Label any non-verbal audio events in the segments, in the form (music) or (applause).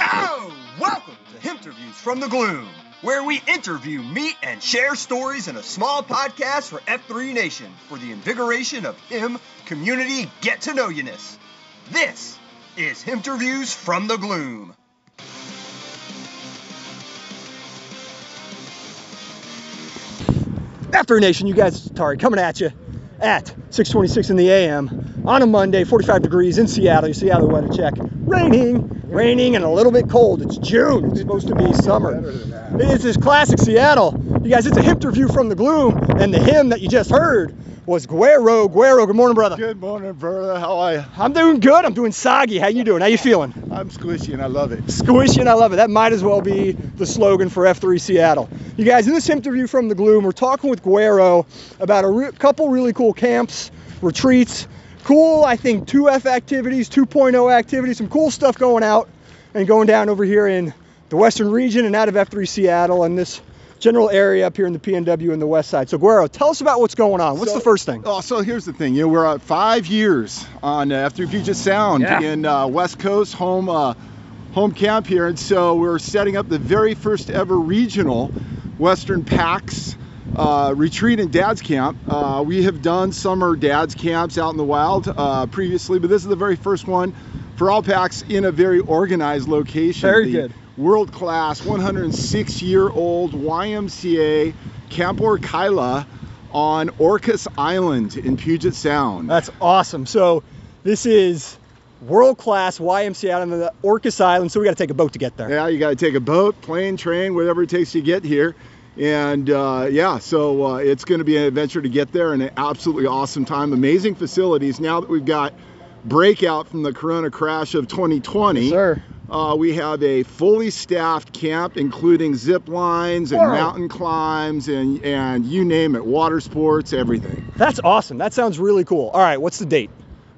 Oh, welcome to Interviews from the Gloom, where we interview, meet, and share stories in a small podcast for F3 Nation for the invigoration of him community get to know you-ness. This is Interviews from the Gloom. After Nation, you guys, Tari, coming at you at 6:26 in the AM on a Monday, 45 degrees in Seattle. You Seattle weather check. Raining, raining, and a little bit cold. It's June. It's supposed to be summer. It's this classic Seattle. You guys, it's a hymn review from the gloom, and the hymn that you just heard was Guero. Guero, good morning, brother. Good morning, brother. How are you? I'm doing good. I'm doing soggy. How you doing? How you feeling? I'm squishy and I love it. Squishy and I love it. That might as well be the slogan for F3 Seattle. You guys, in this interview from the gloom, we're talking with Guero about a re- couple really cool camps, retreats, cool, I think, 2F activities, 2.0 activities, some cool stuff going out and going down over here in the western region and out of F3 Seattle and this general area up here in the PNW and the west side. So, Guero, tell us about what's going on. What's So- the first thing? Oh, so here's the thing. You know, we're at five years on uh, F3 Puget Sound Yeah. in uh, West Coast home uh, home camp here, and so we're setting up the very first ever regional Western PAX uh, retreat and dad's camp. Uh, we have done summer dad's camps out in the wild uh, previously, but this is the very first one for all PAX in a very organized location. Very The good. World class 106 year old YMCA Camp Orkila on Orcas Island in Puget Sound. That's awesome. So, this is world class YMCA out on the Orcas Island, so we got to take a boat to get there. yeah, you got to take a boat, plane, train, whatever it takes to get here. And uh, yeah, so uh, it's going to be an adventure to get there and an absolutely awesome time. Amazing facilities. Now that we've got breakout from the corona crash of 2020, Yes, Sir. Uh, we have a fully staffed camp, including zip lines and mountain climbs and, and you name it, water sports, everything. That's awesome. That sounds really cool. All right, what's the date?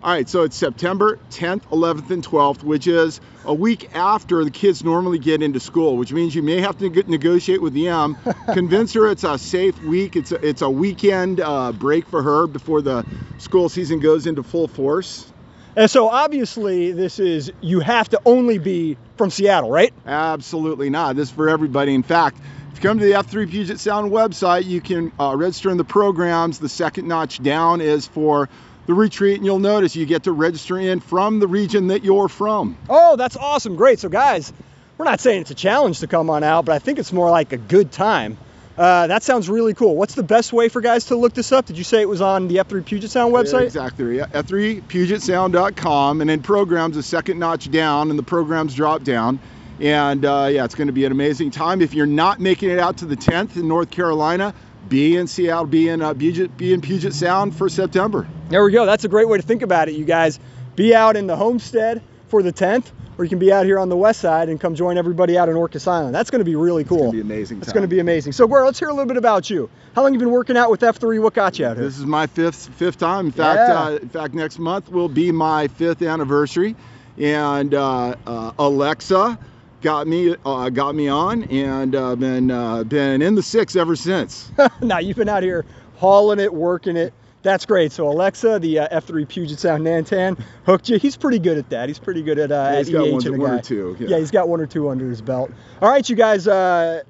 All right, so it's September 10th, 11th, and 12th, which is a week after the kids normally get into school, which means you may have to negotiate with the M, (laughs) convince her it's a safe week. It's a, it's a weekend uh, break for her before the school season goes into full force. And so obviously this is you have to only be from Seattle, right? Absolutely not. This is for everybody. In fact, if you come to the F3 Puget Sound website, you can uh, register in the programs. The second notch down is for the retreat, and you'll notice you get to register in from the region that you're from. Oh, that's awesome. Great. So guys, we're not saying it's a challenge to come on out, but I think it's more like a good time. Uh, that sounds really cool. What's the best way for guys to look this up? Did you say it was on the F3 Puget Sound website? Exactly. Yeah, F3PugetSound.com, and then programs a second notch down, and the programs drop down. And uh, yeah, it's going to be an amazing time. If you're not making it out to the 10th in North Carolina, be in Seattle, be in uh, Puget, be in Puget Sound for September. There we go. That's a great way to think about it, you guys. Be out in the homestead for the 10th, or you can be out here on the west side and come join everybody out in Orcas Island. That's going to be really cool. It's going to be amazing. It's time. going to be amazing. So, Guero, let's hear a little bit about you. How long you been working out with F3? What got you out here? This is my fifth fifth time. In fact, Yeah. uh, in fact, next month will be my fifth anniversary, and uh, uh, Alexa got me uh, got me on, and uh, been uh, been in the six ever since. (laughs) now you've been out here hauling it, working it. That's great. So Alexa, the uh, F3 Puget Sound Nantan, hooked you. He's pretty good at that. He's pretty good at uh, Yeah, at got EH one- one or two, yeah. Yeah. he's got one or two under his belt. All right, you guys, uh,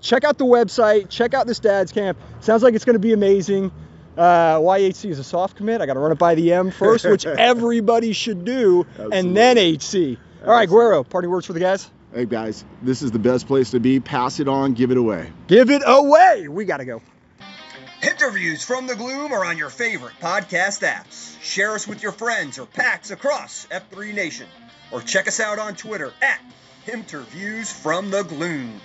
check out the website. Check out this dad's camp. Sounds like it's going to be amazing. Uh, YHC is a soft commit. I got to run it by the M first, which (laughs) everybody should do, and then HC. All right, Guero, party words for the guys. hey guys, this is the best place to be. Pass it on, give it away. Give it away. We got to go. Interviews from the Gloom are on your favorite podcast apps. Share us with your friends or PAX across F3 Nation. Or check us out on Twitter at Interviews from the Gloom.